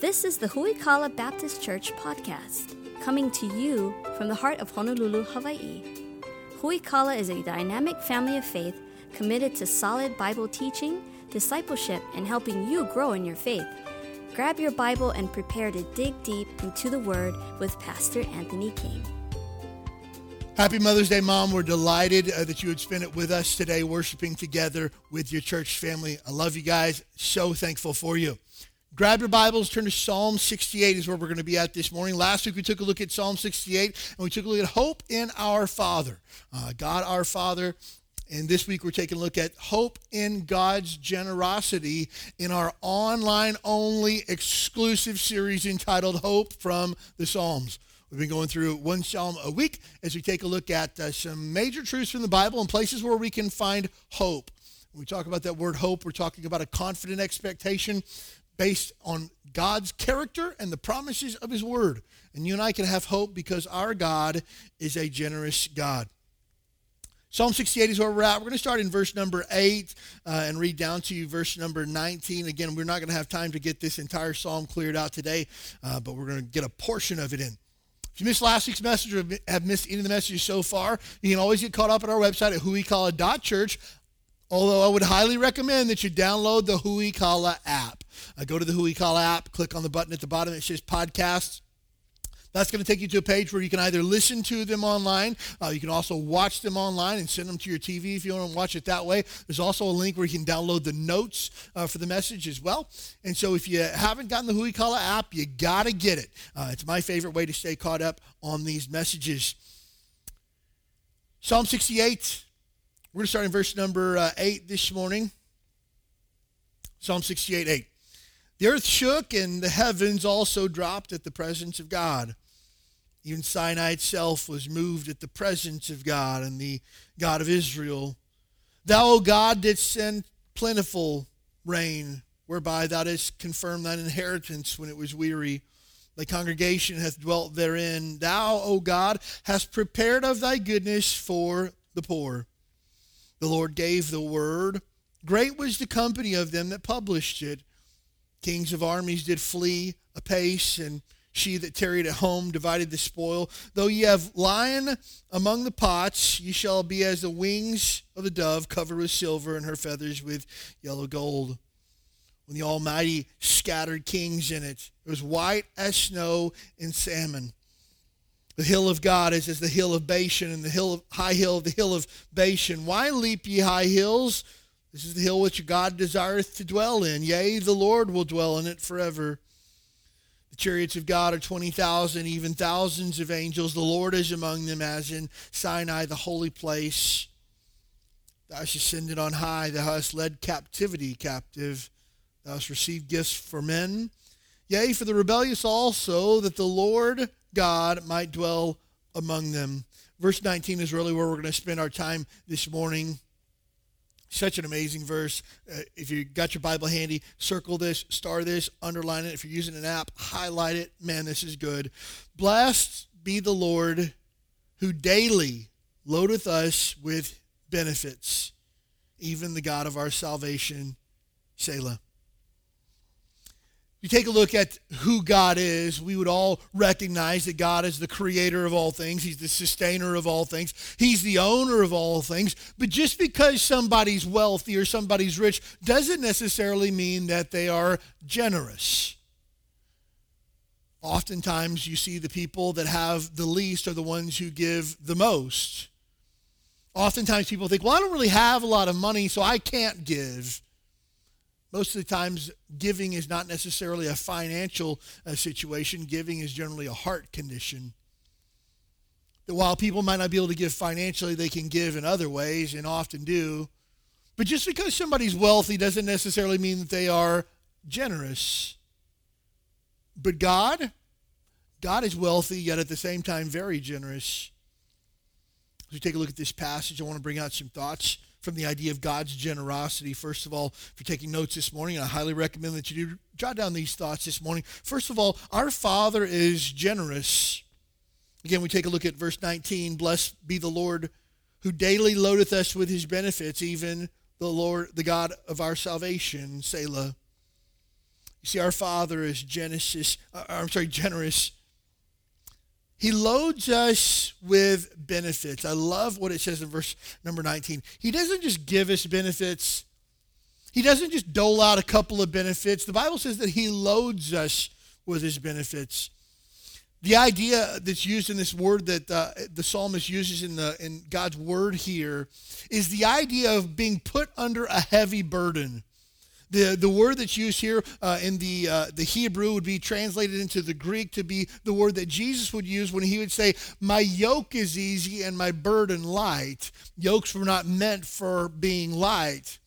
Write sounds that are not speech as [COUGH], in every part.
This is the Huikala Baptist Church podcast, coming to you from the heart of Honolulu, Hawaii. Huikala is a dynamic family of faith committed to solid Bible teaching, discipleship, and helping you grow in your faith. Grab your Bible and prepare to dig deep into the Word with Pastor Anthony King. Happy Mother's Day, Mom. We're delighted uh, that you would spend it with us today, worshiping together with your church family. I love you guys. So thankful for you. Grab your Bibles, turn to Psalm 68 is where we're going to be at this morning. Last week we took a look at Psalm 68 and we took a look at hope in our Father, uh, God our Father. And this week we're taking a look at hope in God's generosity in our online only exclusive series entitled Hope from the Psalms. We've been going through one psalm a week as we take a look at uh, some major truths from the Bible and places where we can find hope. When we talk about that word hope, we're talking about a confident expectation based on God's character and the promises of his word. And you and I can have hope because our God is a generous God. Psalm 68 is where we're at. We're going to start in verse number 8 uh, and read down to you verse number 19. Again, we're not going to have time to get this entire psalm cleared out today, uh, but we're going to get a portion of it in. If you missed last week's message or have missed any of the messages so far, you can always get caught up at our website at huikala.church. Although I would highly recommend that you download the Huikala app. Uh, go to the Huikala app, click on the button at the bottom that says podcasts. That's going to take you to a page where you can either listen to them online, uh, you can also watch them online and send them to your TV if you want to watch it that way. There's also a link where you can download the notes uh, for the message as well. And so if you haven't gotten the Huikala app, you got to get it. Uh, it's my favorite way to stay caught up on these messages. Psalm 68 we're going to start in verse number uh, 8 this morning. Psalm 68 8. The earth shook and the heavens also dropped at the presence of God. Even Sinai itself was moved at the presence of God and the God of Israel. Thou, O God, didst send plentiful rain, whereby thou didst confirm thine inheritance when it was weary. Thy congregation hath dwelt therein. Thou, O God, hast prepared of thy goodness for the poor. The Lord gave the word. Great was the company of them that published it. Kings of armies did flee apace, and she that tarried at home divided the spoil. Though ye have lion among the pots, ye shall be as the wings of the dove covered with silver, and her feathers with yellow gold. When the Almighty scattered kings in it, it was white as snow and salmon. The hill of God is as the hill of Bashan, and the hill of, high hill of the hill of Bashan. Why leap ye high hills? This is the hill which God desireth to dwell in. Yea, the Lord will dwell in it forever. The chariots of God are 20,000, even thousands of angels. The Lord is among them, as in Sinai, the holy place. Thou hast ascended on high. Thou hast led captivity captive. Thou hast received gifts for men. Yea, for the rebellious also, that the Lord God might dwell among them. Verse 19 is really where we're going to spend our time this morning. Such an amazing verse. Uh, if you got your Bible handy, circle this, star this, underline it. If you're using an app, highlight it. Man, this is good. Blessed be the Lord who daily loadeth us with benefits, even the God of our salvation, Selah you take a look at who God is, we would all recognize that God is the creator of all things. He's the sustainer of all things. He's the owner of all things. But just because somebody's wealthy or somebody's rich doesn't necessarily mean that they are generous. Oftentimes, you see the people that have the least are the ones who give the most. Oftentimes, people think, well, I don't really have a lot of money, so I can't give. Most of the times, giving is not necessarily a financial uh, situation. Giving is generally a heart condition. That while people might not be able to give financially, they can give in other ways and often do. But just because somebody's wealthy doesn't necessarily mean that they are generous. But God, God is wealthy, yet at the same time very generous. As we take a look at this passage, I want to bring out some thoughts from the idea of God's generosity. First of all, if you're taking notes this morning, I highly recommend that you do jot down these thoughts this morning. First of all, our Father is generous. Again, we take a look at verse 19. Blessed be the Lord who daily loadeth us with his benefits, even the Lord, the God of our salvation, Selah. You see, our Father is Genesis. Uh, I'm sorry, generous. He loads us with benefits. I love what it says in verse number 19. He doesn't just give us benefits. He doesn't just dole out a couple of benefits. The Bible says that he loads us with his benefits. The idea that's used in this word that uh, the psalmist uses in the in God's word here is the idea of being put under a heavy burden. The, the word that's used here uh, in the, uh, the Hebrew would be translated into the Greek to be the word that Jesus would use when he would say, My yoke is easy and my burden light. Yokes were not meant for being light.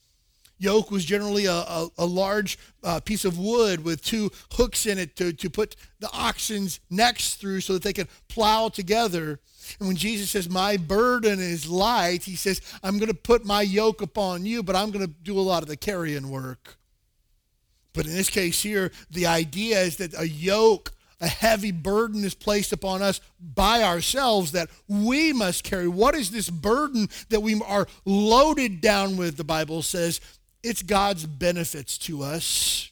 Yoke was generally a, a, a large uh, piece of wood with two hooks in it to, to put the oxen's necks through so that they could plow together. And when Jesus says, My burden is light, he says, I'm going to put my yoke upon you, but I'm going to do a lot of the carrying work. But in this case here, the idea is that a yoke, a heavy burden is placed upon us by ourselves that we must carry. What is this burden that we are loaded down with? The Bible says it's God's benefits to us.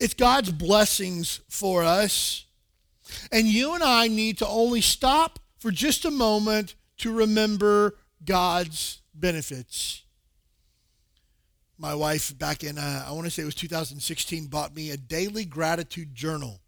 It's God's blessings for us. And you and I need to only stop for just a moment to remember God's benefits. My wife, back in, uh, I want to say it was 2016, bought me a daily gratitude journal.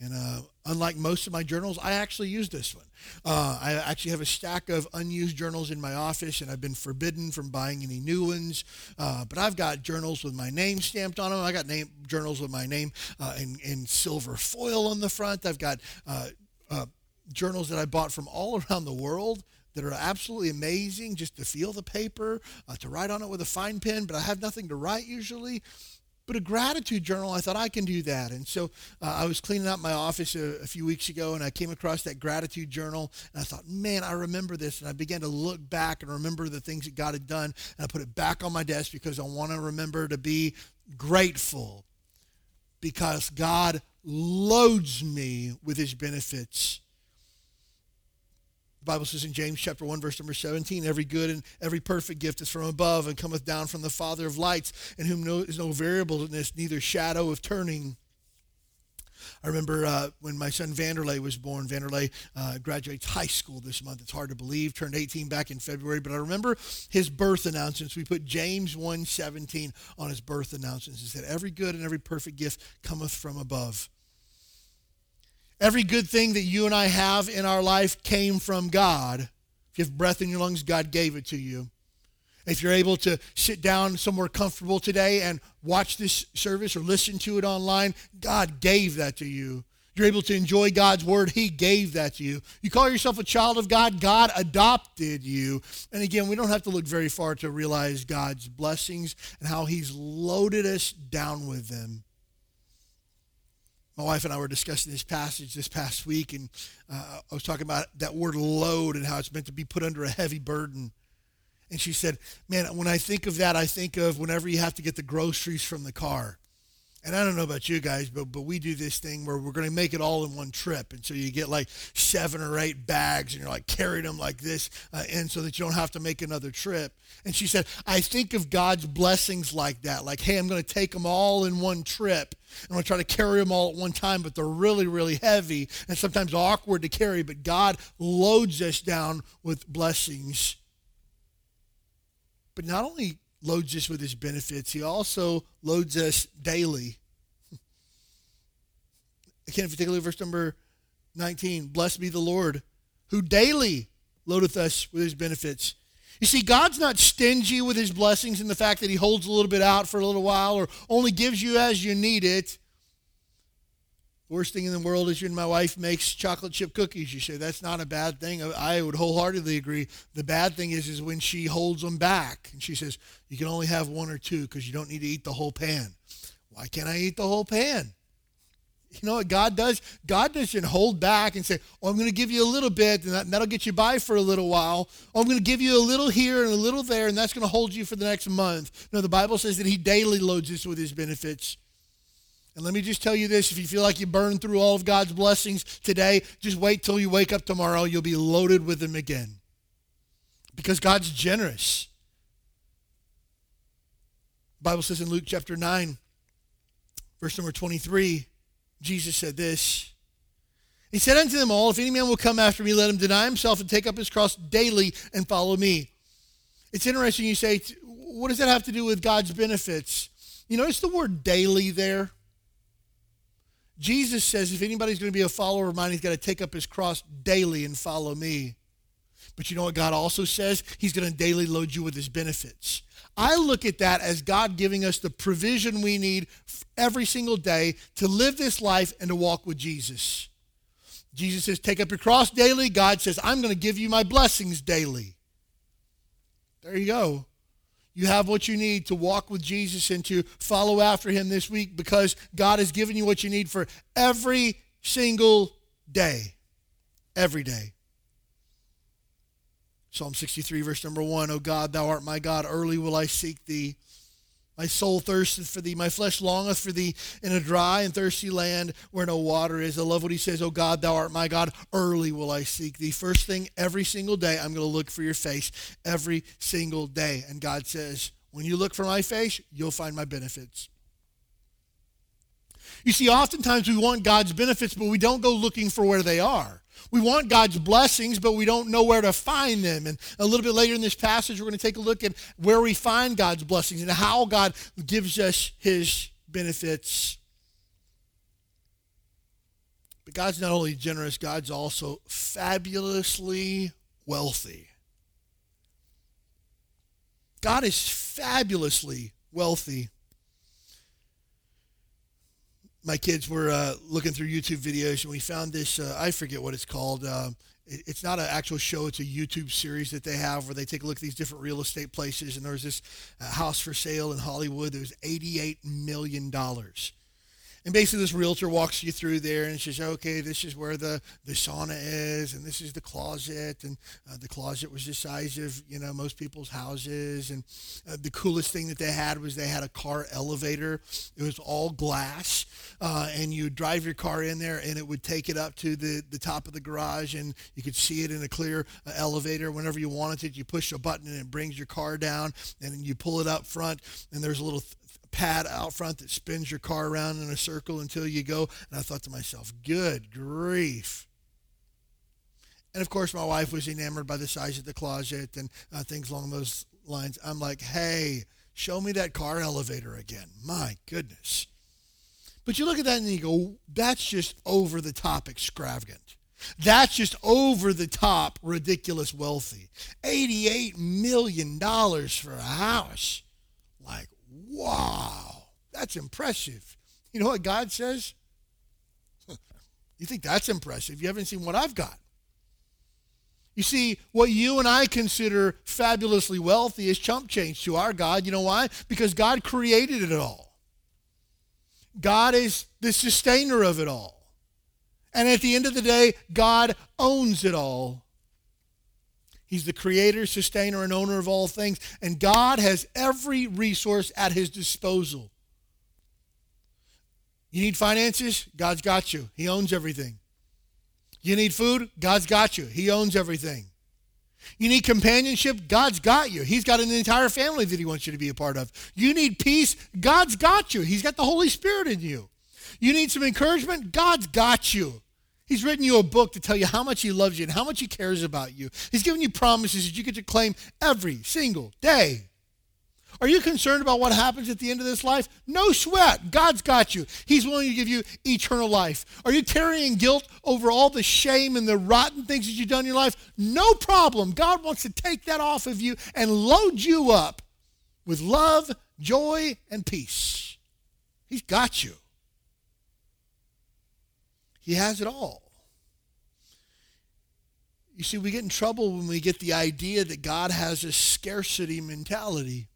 And uh, unlike most of my journals, I actually use this one. Uh, I actually have a stack of unused journals in my office, and I've been forbidden from buying any new ones. Uh, but I've got journals with my name stamped on them. I got name journals with my name uh, in, in silver foil on the front. I've got uh, uh, journals that I bought from all [LAUGHS] around the world that are absolutely amazing just to feel the paper, uh, to write on it with a fine pen, but I have nothing to write usually. But a gratitude journal, I thought I can do that. And so uh, I was cleaning out my office a, a, few weeks ago and I came across that gratitude journal and I thought, man, I remember this. And I began to look back and remember the things that God had done. And I put it back on my desk because I want to remember to be grateful because God loads me with his benefits. Bible says in James chapter 1, verse number 17, every good and every perfect gift is from above and cometh down from the Father of lights, in whom no, is no variableness, neither shadow of turning. I remember uh, when my son Vanderlei was born. Vanderlei uh, graduates high school this month. It's hard to believe. Turned 18 back in February. But I remember his birth announcements. We put James 1:17 on his birth announcements. It said, "Every good and every perfect gift cometh from above." Every good thing that you and I have in our life came from God. If you have breath in your lungs, God gave it to you. If you're able to sit down somewhere comfortable today and watch this service or listen to it online, God gave that to you. You're able to enjoy God's word, He gave that to you. You call yourself a child of God, God adopted you. And again, we don't have to look very far to realize God's blessings and how He's loaded us down with them. My wife and I were discussing this passage this past week, and uh, I was talking about that word load and how it's meant to be put under a heavy burden. And she said, Man, when I think of that, I think of whenever you have to get the groceries from the car. And I don't know about you guys, but but we do this thing where we're going to make it all in one trip, and so you get like seven or eight bags, and you're like carrying them like this, uh, and so that you don't have to make another trip. And she said, I think of God's blessings like that, like, hey, I'm going to take them all in one trip, and I'm going to try to carry them all at one time, but they're really, really heavy and sometimes awkward to carry. But God loads us down with blessings. But not only loads us with his benefits, he also loads us daily. Again, if you take a look at verse number 19, blessed be the Lord who daily loadeth us with his benefits. You see, God's not stingy with his blessings in the fact that he holds a little bit out for a little while or only gives you as you need it. Worst thing in the world is when my wife makes chocolate chip cookies. You say that's not a bad thing. I would wholeheartedly agree. The bad thing is is when she holds them back and she says you can only have one or two because you don't need to eat the whole pan. Why can't I eat the whole pan? You know what God does? God doesn't hold back and say, "Oh, I'm going to give you a little bit, and that, that'll get you by for a little while. Oh, I'm going to give you a little here and a little there, and that's going to hold you for the next month." No, the Bible says that He daily loads us with His benefits. And let me just tell you this if you feel like you burned through all of God's blessings today, just wait till you wake up tomorrow. You'll be loaded with them again. Because God's generous. The Bible says in Luke chapter 9, Verse number 23, Jesus said this. He said unto them all, If any man will come after me, let him deny himself and take up his cross daily and follow me. It's interesting you say, what does that have to do with God's benefits? You notice the word daily there? Jesus says if anybody's going to be a follower of mine, he's got to take up his cross daily and follow me. But you know what God also says? He's going to daily load you with his benefits. I look at that as God giving us the provision we need every single day to live this life and to walk with Jesus. Jesus says, Take up your cross daily. God says, I'm going to give you my blessings daily. There you go. You have what you need to walk with Jesus and to follow after him this week because God has given you what you need for every single day. Every day. Psalm 63, verse number 1 O God, thou art my God, early will I seek thee. My soul thirsteth for thee. My flesh longeth for thee in a dry and thirsty land where no water is. I love what he says, O God, thou art my God. Early will I seek thee. First thing, every single day, I'm going to look for your face every single day. And God says, When you look for my face, you'll find my benefits. You see, oftentimes we want God's benefits, but we don't go looking for where they are. We want God's blessings, but we don't know where to find them. And a little bit later in this passage, we're going to take a look at where we find God's blessings and how God gives us his benefits. But God's not only generous, God's also fabulously wealthy. God is fabulously wealthy my kids were uh, looking through YouTube videos and we found this. Uh, I forget what it's called. Uh, it, it's not an actual show. It's a YouTube series that they have where they take a look at these different real estate places. And there was this uh, house for sale in Hollywood. There was $88 million. And basically, this realtor walks you through there and says, okay, this is where the, the sauna is, and this is the closet. And uh, the closet was the size of, you know, most people's houses. And uh, the coolest thing that they had was they had a car elevator. It was all glass. Uh, and you drive your car in there, and it would take it up to the, the top of the garage, and you could see it in a clear uh, elevator. Whenever you wanted it, you push a button, and it brings your car down, and you pull it up front, and there's a little pad out front that spins your car around in a circle until you go. And I thought to myself, good grief. And of course, my wife was enamored by the size of the closet and uh, things along those lines. I'm like, hey, show me that car elevator again. My goodness. But you look at that and you go, that's just over the top extravagant. That's just over the top ridiculous wealthy. $88 million for a house. Like, Wow, that's impressive. You know what God says? [LAUGHS] you think that's impressive? You haven't seen what I've got. You see, what you and I consider fabulously wealthy is chump change to our God. You know why? Because God created it all. God is the sustainer of it all. And at the end of the day, God owns it all. He's the creator, sustainer, and owner of all things. And God has every resource at his disposal. You need finances? God's got you. He owns everything. You need food? God's got you. He owns everything. You need companionship? God's got you. He's got an entire family that he wants you to be a part of. You need peace? God's got you. He's got the Holy Spirit in you. You need some encouragement? God's got you. He's written you a book to tell you how much he loves you and how much he cares about you. He's given you promises that you get to claim every single day. Are you concerned about what happens at the end of this life? No sweat. God's got you. He's willing to give you eternal life. Are you carrying guilt over all the shame and the rotten things that you've done in your life? No problem. God wants to take that off of you and load you up with love, joy, and peace. He's got you. He has it all. You see, we get in trouble when we get the idea that God has a scarcity mentality.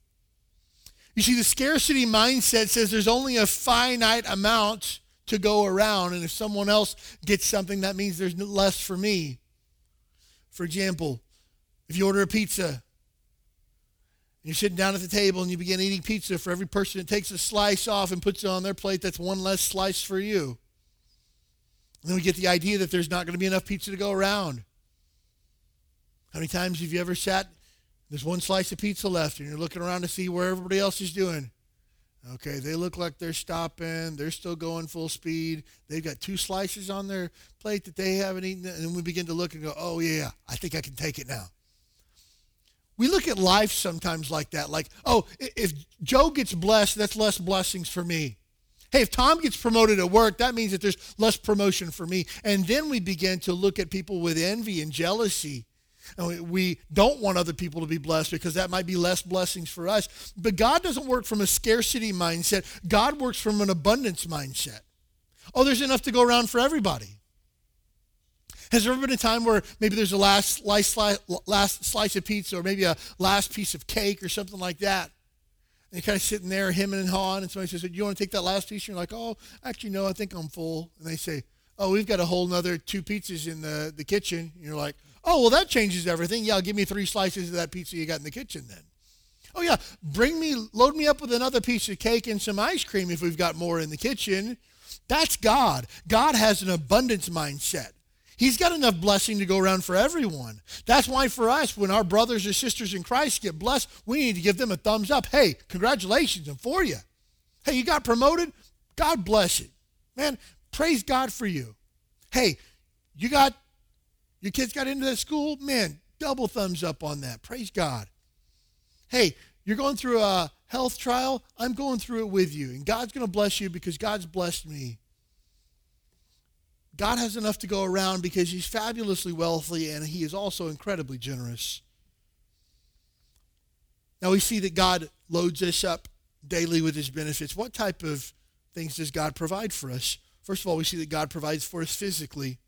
You see, the scarcity mindset says there's only a finite amount to go around, and if someone else gets something, that means there's less for me. For example, if you order a pizza, and you're sitting down at the table and you begin eating pizza, for every person that takes a slice off and puts it on their plate, that's one less slice for you. And then we get the idea that there's not going to be enough pizza to go around. How many times have you ever sat, there's one slice of pizza left, and you're looking around to see where everybody else is doing? Okay, they look like they're stopping. They're still going full speed. They've got two slices on their plate that they haven't eaten. And then we begin to look and go, oh, yeah, I think I can take it now. We look at life sometimes like that. Like, oh, if Joe gets blessed, that's less blessings for me. Hey, if Tom gets promoted at work, that means that there's less promotion for me. And then we begin to look at people with envy and jealousy and we don't want other people to be blessed because that might be less blessings for us. But God doesn't work from a scarcity mindset, God works from an abundance mindset. Oh, there's enough to go around for everybody. Has there ever been a time where maybe there's a last slice, last slice of pizza or maybe a last piece of cake or something like that? And you're kind of sitting there, him and hawing, and somebody says, Do you want to take that last piece? And you're like, Oh, actually, no, I think I'm full. And they say, Oh, we've got a whole nother two pizzas in the, the kitchen. And you're like, Oh, well, that changes everything. Yeah, give me three slices of that pizza you got in the kitchen then. Oh, yeah, bring me, load me up with another piece of cake and some ice cream if we've got more in the kitchen. That's God. God has an abundance mindset. He's got enough blessing to go around for everyone. That's why for us, when our brothers or sisters in Christ get blessed, we need to give them a thumbs up. Hey, congratulations, and for you. Hey, you got promoted? God bless you. Man, praise God for you. Hey, you got your kids got into that school? Man, double thumbs up on that. Praise God. Hey, you're going through a health trial? I'm going through it with you. And God's going to bless you because God's blessed me. God has enough to go around because he's fabulously wealthy and he is also incredibly generous. Now we see that God loads us up daily with his benefits. What type of things does God provide for us? First of all, we see that God provides for us physically.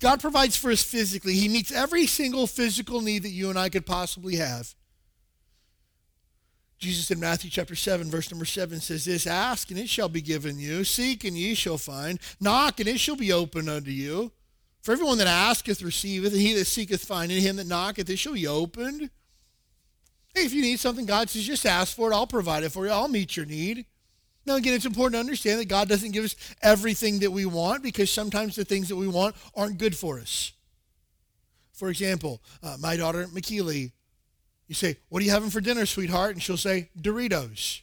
God provides for us physically. He meets every single physical need that you and I could possibly have. Jesus in Matthew chapter 7, verse number 7 says this Ask and it shall be given you, seek and ye shall find, knock and it shall be opened unto you. For everyone that asketh receiveth, and he that seeketh findeth, and him that knocketh it shall be opened. Hey, if you need something, God says, just ask for it. I'll provide it for you. I'll meet your need. Now, again, it's important to understand that God doesn't give us everything that we want because sometimes the things that we want aren't good for us. For example, uh, my daughter, McKeely, you say, What are you having for dinner, sweetheart? And she'll say, Doritos.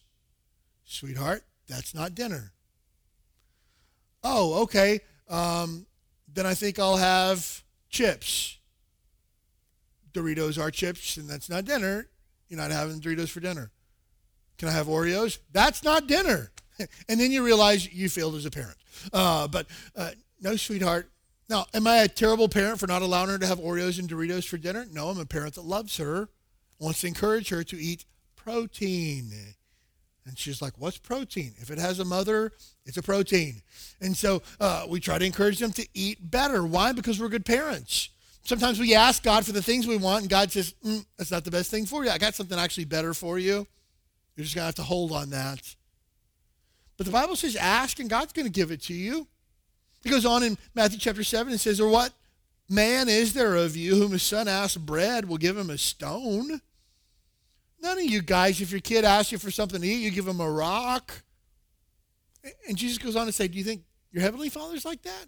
Sweetheart, that's not dinner. Oh, okay. Um, then I think I'll have chips. Doritos are chips, and that's not dinner. You're not having Doritos for dinner. Can I have Oreos? That's not dinner. [LAUGHS] and then you realize you failed as a parent. Uh, but uh, no, sweetheart. Now, am I a terrible parent for not allowing her to have Oreos and Doritos for dinner? No, I'm a parent that loves her, wants to encourage her to eat protein. And she's like, What's protein? If it has a mother, it's a protein. And so uh, we try to encourage them to eat better. Why? Because we're good parents. Sometimes we ask God for the things we want, and God says, mm, That's not the best thing for you. I got something actually better for you. You're just going to have to hold on that. But the Bible says, ask and God's going to give it to you. It goes on in Matthew chapter 7 and says, Or what man is there of you whom his son asks bread will give him a stone? None of you guys, if your kid asks you for something to eat, you give him a rock. And Jesus goes on to say, Do you think your heavenly father's like that?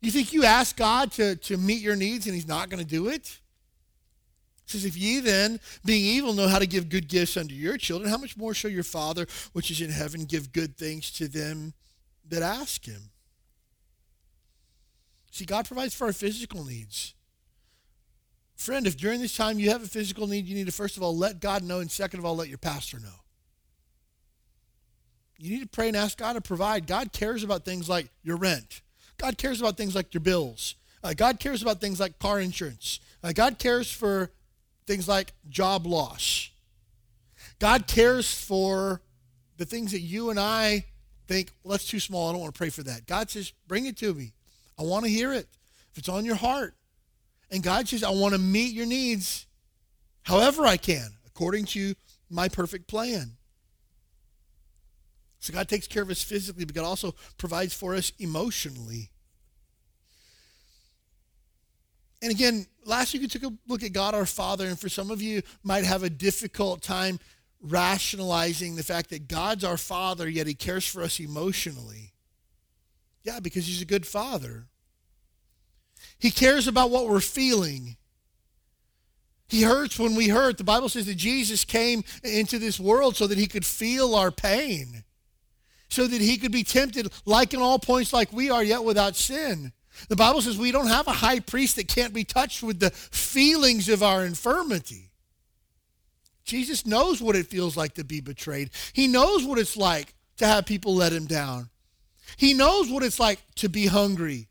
You think you ask God to, to meet your needs and he's not going to do it? says, If ye then, being evil, know how to give good gifts unto your children, how much more shall your Father, which is in heaven, give good things to them that ask him? See, God provides for our physical needs. Friend, if during this time you have a physical need, you need to first of all let God know, and second of all, let your pastor know. You need to pray and ask God to provide. God cares about things like your rent. God cares about things like your bills. Uh, God cares about things like car insurance. Uh, God cares for things like job loss. God cares for the things that you and I think, well, that's too small. I don't want to pray for that. God says, bring it to me. I want to hear it. If it's on your heart. And God says, I want to meet your needs however I can, according to my perfect plan. So God takes care of us physically, but God also provides for us emotionally. And again, last week we took a look at God our Father, and for some of you might have a difficult time rationalizing the fact that God's our Father, yet He cares for us emotionally. Yeah, because He's a good Father. He cares about what we're feeling. He hurts when we hurt. The Bible says that Jesus came into this world so that he could feel our pain, so that he could be tempted like in all points like we are, yet without sin. The Bible says we don't have a high priest that can't be touched with the feelings of our infirmity. Jesus knows what it feels like to be betrayed. He knows what it's like to have people let him down. He knows what it's like to be hungry.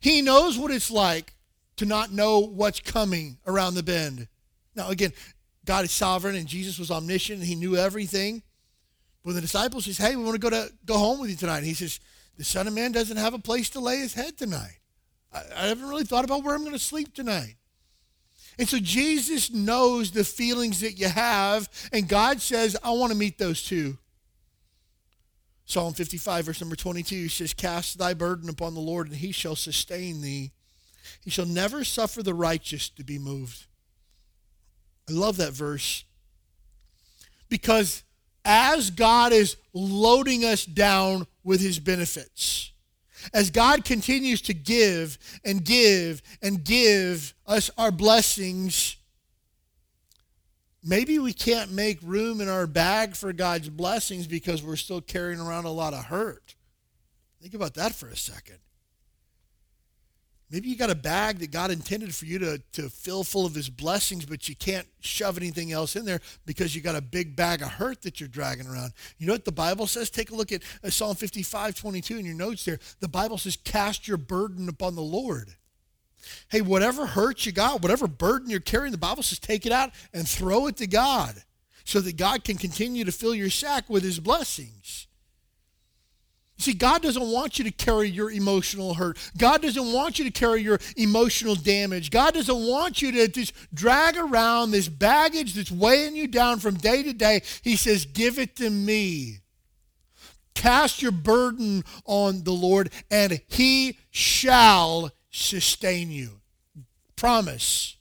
He knows what it's like to not know what's coming around the bend. Now, again, God is sovereign and Jesus was omniscient and he knew everything. When the disciples says, Hey, we want to go to go home with you tonight. And he says, The Son of Man doesn't have a place to lay his head tonight. I, I haven't really thought about where I'm going to sleep tonight. And so Jesus knows the feelings that you have, and God says, I want to meet those too. Psalm 55, verse number 22 says, Cast thy burden upon the Lord, and he shall sustain thee. He shall never suffer the righteous to be moved. I love that verse because as God is loading us down with his benefits, as God continues to give and give and give us our blessings, maybe we can't make room in our bag for God's blessings because we're still carrying around a lot of hurt. Think about that for a second. Maybe you got a bag that God intended for you to, to fill full of his blessings, but you can't shove anything else in there because you got a big bag of hurt that you're dragging around. You know what the Bible says? Take a look at uh, Psalm 55, 22 in your notes there. The Bible says, cast your burden upon the Lord. Hey, whatever hurt you got, whatever burden you're carrying, the Bible says take it out and throw it to God so that God can continue to fill your sack with his blessings. You see, God doesn't want you to carry your emotional hurt. God doesn't want you to carry your emotional damage. God doesn't want you to just drag around this baggage that's weighing you down from day to day. He says, Give it to me. Cast your burden on the Lord, and he shall sustain you. Promise.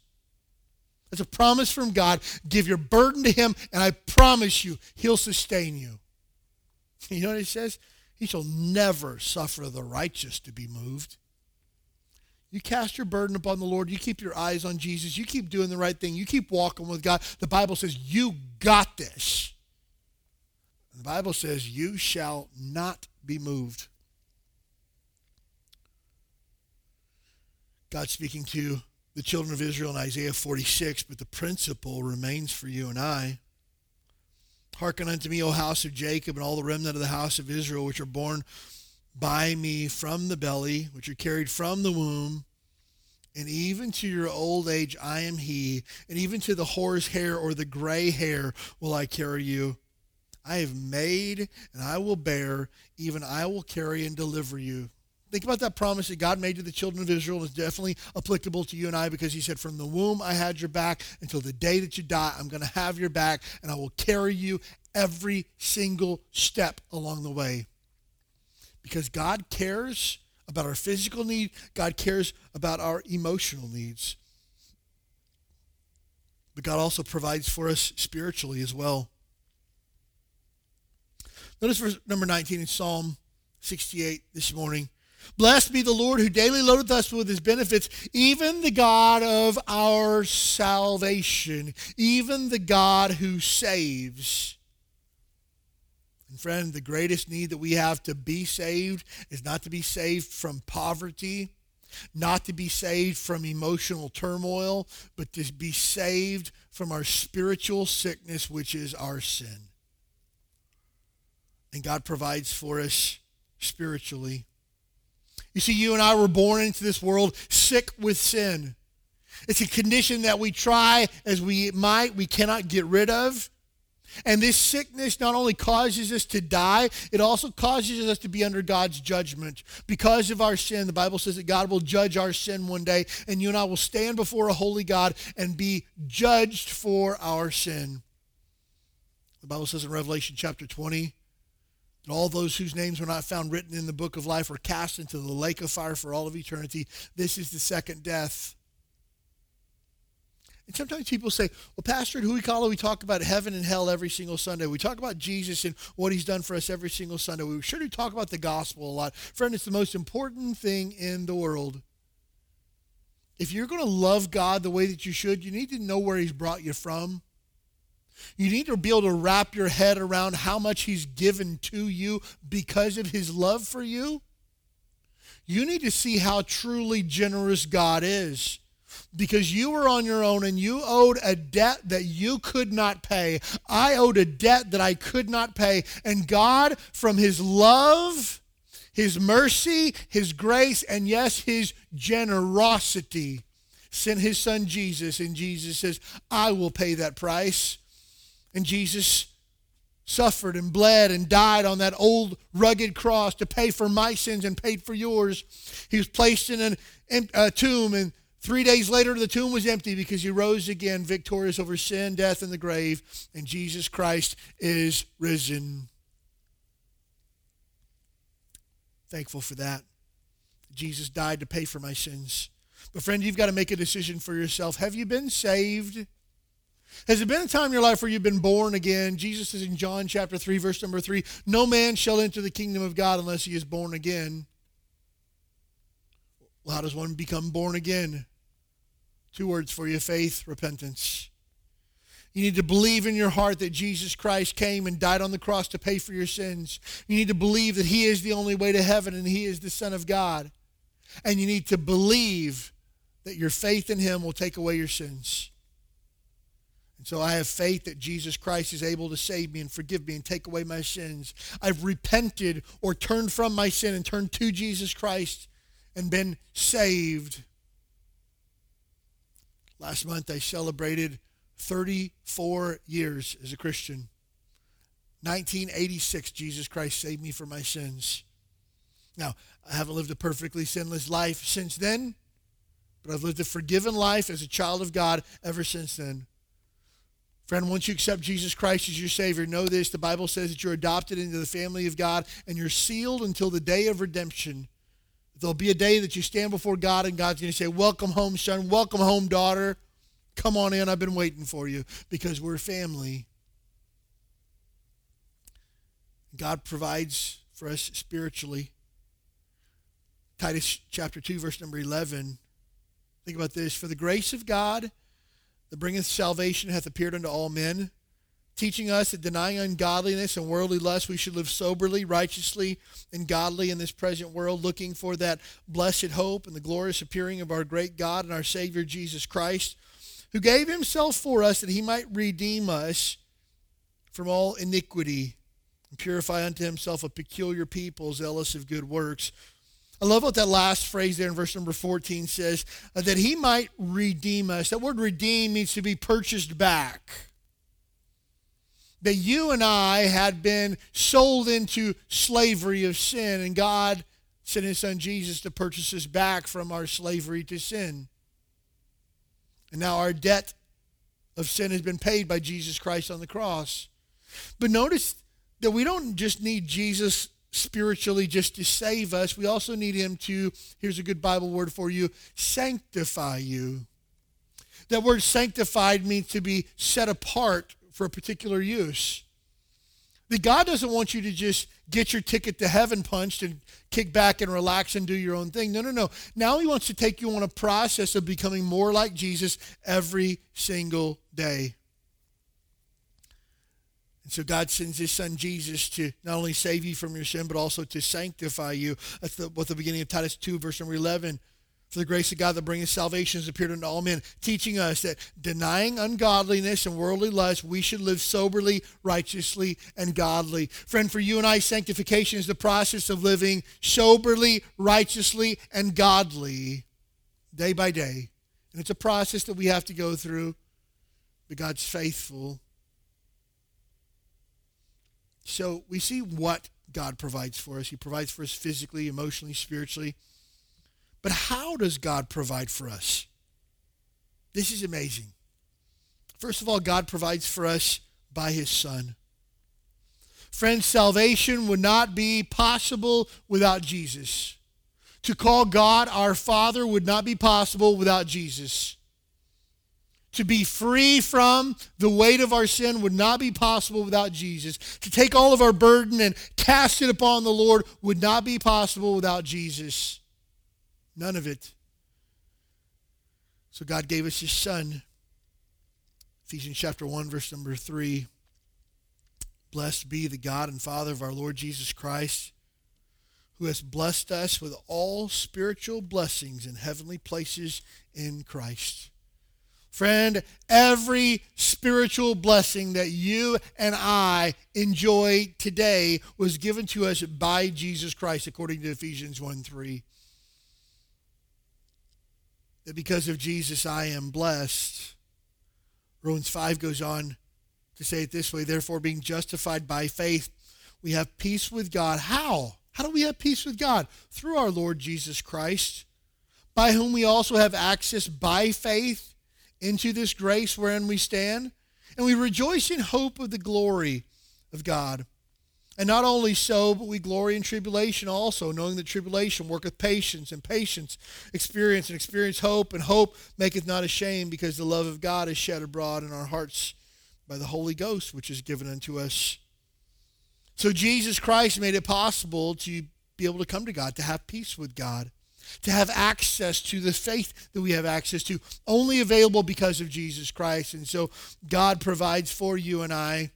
That's a promise from God. Give your burden to him, and I promise you, he'll sustain you. [LAUGHS] You know what he says? He shall never suffer the righteous to be moved. You cast your burden upon the Lord. You keep your eyes on Jesus. You keep doing the right thing. You keep walking with God. The Bible says, You got this. The Bible says, You shall not be moved. God speaking to the children of Israel in Isaiah 46, but the principle remains for you and I. Hearken unto me, O house of Jacob, and all the remnant of the house of Israel, which are born by me from the belly, which are carried from the womb. And even to your old age I am he, and even to the hoar's hair or the gray hair will I carry you. I have made, and I will bear, even I will carry and deliver you. Think about that promise that God made to the children of Israel is definitely applicable to you and I because he said, From the womb I had your back until the day that you die, I'm going to have your back and I will carry you every single step along the way. Because God cares about our physical need, God cares about our emotional needs. But God also provides for us spiritually as well. Notice verse number 19 in Psalm 68 this morning. Blessed be the Lord who daily loadeth us with his benefits, even the God of our salvation, even the God who saves. And friend, the greatest need that we have to be saved is not to be saved from poverty, not to be saved from emotional turmoil, but to be saved from our spiritual sickness, which is our sin. And God provides for us spiritually. You see, you and I were born into this world sick with sin. It's a condition that we try as we might, we cannot get rid of. And this sickness not only causes us to die, it also causes us to be under God's judgment. Because of our sin, the Bible says that God will judge our sin one day, and you and I will stand before a holy God and be judged for our sin. The Bible says in Revelation chapter 20 all those whose names were not found written in the book of life were cast into the lake of fire for all of eternity. This is the second death. And sometimes people say, well, Pastor, at Huikala, we talk about heaven and hell every single Sunday. We talk about Jesus and what he's done for us every single Sunday. We sure do talk about the gospel a lot. Friend, it's the most important thing in the world. if you're going to love God the way that you should, you need to know where He's brought you from. You need to be able to wrap your head around how much He's given to you because of His love for you. You need to see how truly generous God is because you were on your own and you owed a debt that you could not pay. I owed a debt that I could not pay. And God, from His love, His mercy, His grace, and yes, His generosity, sent His Son Jesus. And Jesus says, I will pay that price. And Jesus suffered and bled and died on that old rugged cross to pay for my sins and paid for yours. He was placed in a uh, tomb, and three days later, the tomb was empty because he rose again, victorious over sin, death, and the grave, and Jesus Christ is risen. Thankful for that. Jesus died to pay for my sins. But, friend, you've got to make a decision for yourself. Have you been saved? Has there been a time in your life where you've been born again? Jesus is in John chapter 3, verse number 3 No man shall enter the kingdom of God unless he is born again. Well, how does one become born again? Two words for you faith, repentance. You need to believe in your heart that Jesus Christ came and died on the cross to pay for your sins. You need to believe that He is the only way to heaven and He is the Son of God. And you need to believe that your faith in Him will take away your sins. So I have faith that Jesus Christ is able to save me and forgive me and take away my sins. I've repented or turned from my sin and turned to Jesus Christ and been saved. Last month I celebrated 34 years as a Christian. 1986, Jesus Christ saved me from my sins. Now, I haven't lived a perfectly sinless life since then, but I've lived a forgiven life as a child of God ever since then. Friend, once you accept Jesus Christ as your Savior, know this the Bible says that you're adopted into the family of God and you're sealed until the day of redemption. There'll be a day that you stand before God and God's going to say, Welcome home, son. Welcome home, daughter. Come on in. I've been waiting for you because we're family. God provides for us spiritually. Titus chapter 2, verse number 11. Think about this. For the grace of God that bringeth salvation hath appeared unto all men, teaching us that denying ungodliness and worldly lust, we should live soberly, righteously, and godly in this present world, looking for that blessed hope and the glorious appearing of our great God and our Savior Jesus Christ, who gave himself for us that he might redeem us from all iniquity and purify unto himself a peculiar people, zealous of good works. I love what that last phrase there in verse number 14 says uh, that he might redeem us. That word redeem means to be purchased back. That you and I had been sold into slavery of sin, and God sent his son Jesus to purchase us back from our slavery to sin. And now our debt of sin has been paid by Jesus Christ on the cross. But notice that we don't just need Jesus spiritually just to save us. We also need him to, here's a good Bible word for you, sanctify you. That word sanctified means to be set apart for a particular use. That God doesn't want you to just get your ticket to heaven punched and kick back and relax and do your own thing. No, no, no. Now he wants to take you on a process of becoming more like Jesus every single day. And so God sends his son Jesus to not only save you from your sin, but also to sanctify you. That's the, what the beginning of Titus 2, verse number 11. For the grace of God that bringeth salvation has appeared unto all men, teaching us that denying ungodliness and worldly lust, we should live soberly, righteously, and godly. Friend, for you and I, sanctification is the process of living soberly, righteously, and godly day by day. And it's a process that we have to go through, but God's faithful so we see what God provides for us. He provides for us physically, emotionally, spiritually. But how does God provide for us? This is amazing. First of all, God provides for us by his Son. Friends, salvation would not be possible without Jesus. To call God our Father would not be possible without Jesus to be free from the weight of our sin would not be possible without Jesus. To take all of our burden and cast it upon the Lord would not be possible without Jesus. None of it. So God gave us his son. Ephesians chapter 1, verse number 3. Blessed be the God and Father of our Lord Jesus Christ, who has blessed us with all spiritual blessings in heavenly places in Christ. Friend, every spiritual blessing that you and I enjoy today was given to us by Jesus Christ, according to Ephesians 1 3. That because of Jesus I am blessed. Romans 5 goes on to say it this way Therefore, being justified by faith, we have peace with God. How? How do we have peace with God? Through our Lord Jesus Christ, by whom we also have access by faith into this grace wherein we stand. And we rejoice in hope of the glory of God. And not only so, but we glory in tribulation also, knowing that tribulation worketh patience, and patience experience, and experience hope, and hope maketh not ashamed, because the love of God is shed abroad in our hearts by the Holy Ghost, which is given unto us. So Jesus Christ made it possible to be able to come to God, to have peace with God, to have access to the faith that we have access to, only available because of Jesus Christ. And so God provides for you and I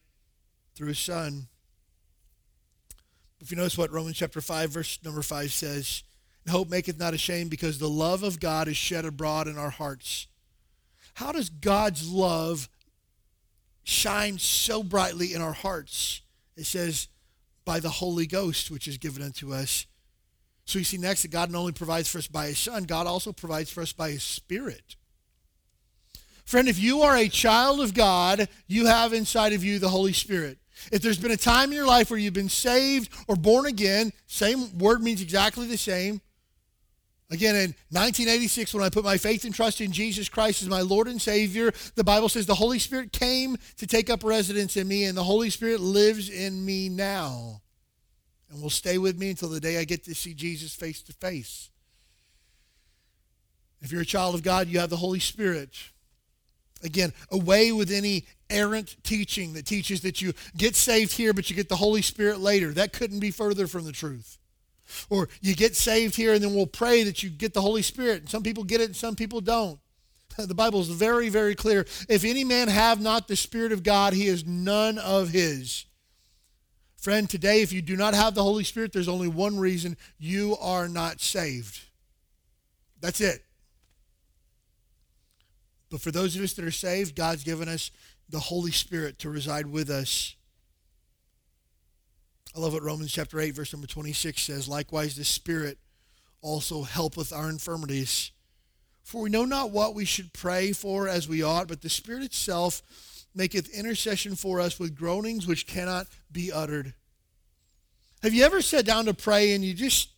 through his Son. If you notice what Romans chapter 5, verse number 5 says, hope maketh not ashamed because the love of God is shed abroad in our hearts. How does God's love shine so brightly in our hearts? It says, by the Holy Ghost, which is given unto us. So you see next that God not only provides for us by his Son, God also provides for us by his Spirit. Friend, if you are a child of God, you have inside of you the Holy Spirit. If there's been a time in your life where you've been saved or born again, same word means exactly the same. Again, in 1986, when I put my faith and trust in Jesus Christ as my Lord and Savior, the Bible says the Holy Spirit came to take up residence in me, and the Holy Spirit lives in me now and will stay with me until the day I get to see Jesus face to face. If you're a child of God, you have the Holy Spirit. Again, away with any errant teaching that teaches that you get saved here, but you get the Holy Spirit later. That couldn't be further from the truth. Or you get saved here and then we'll pray that you get the Holy Spirit. And some people get it and some people don't. [LAUGHS] The Bible is very, very clear. If any man have not the Spirit of God, he is none of his. Friend, today, if you do not have the Holy Spirit, there's only one reason you are not saved. That's it. But for those of us that are saved, God's given us the Holy Spirit to reside with us. I love what Romans chapter 8, verse number 26 says. Likewise, the Spirit also helpeth our infirmities. For we know not what we should pray for as we ought, but the Spirit itself maketh intercession for us with groanings which cannot be uttered. Have you ever sat down to pray and you just,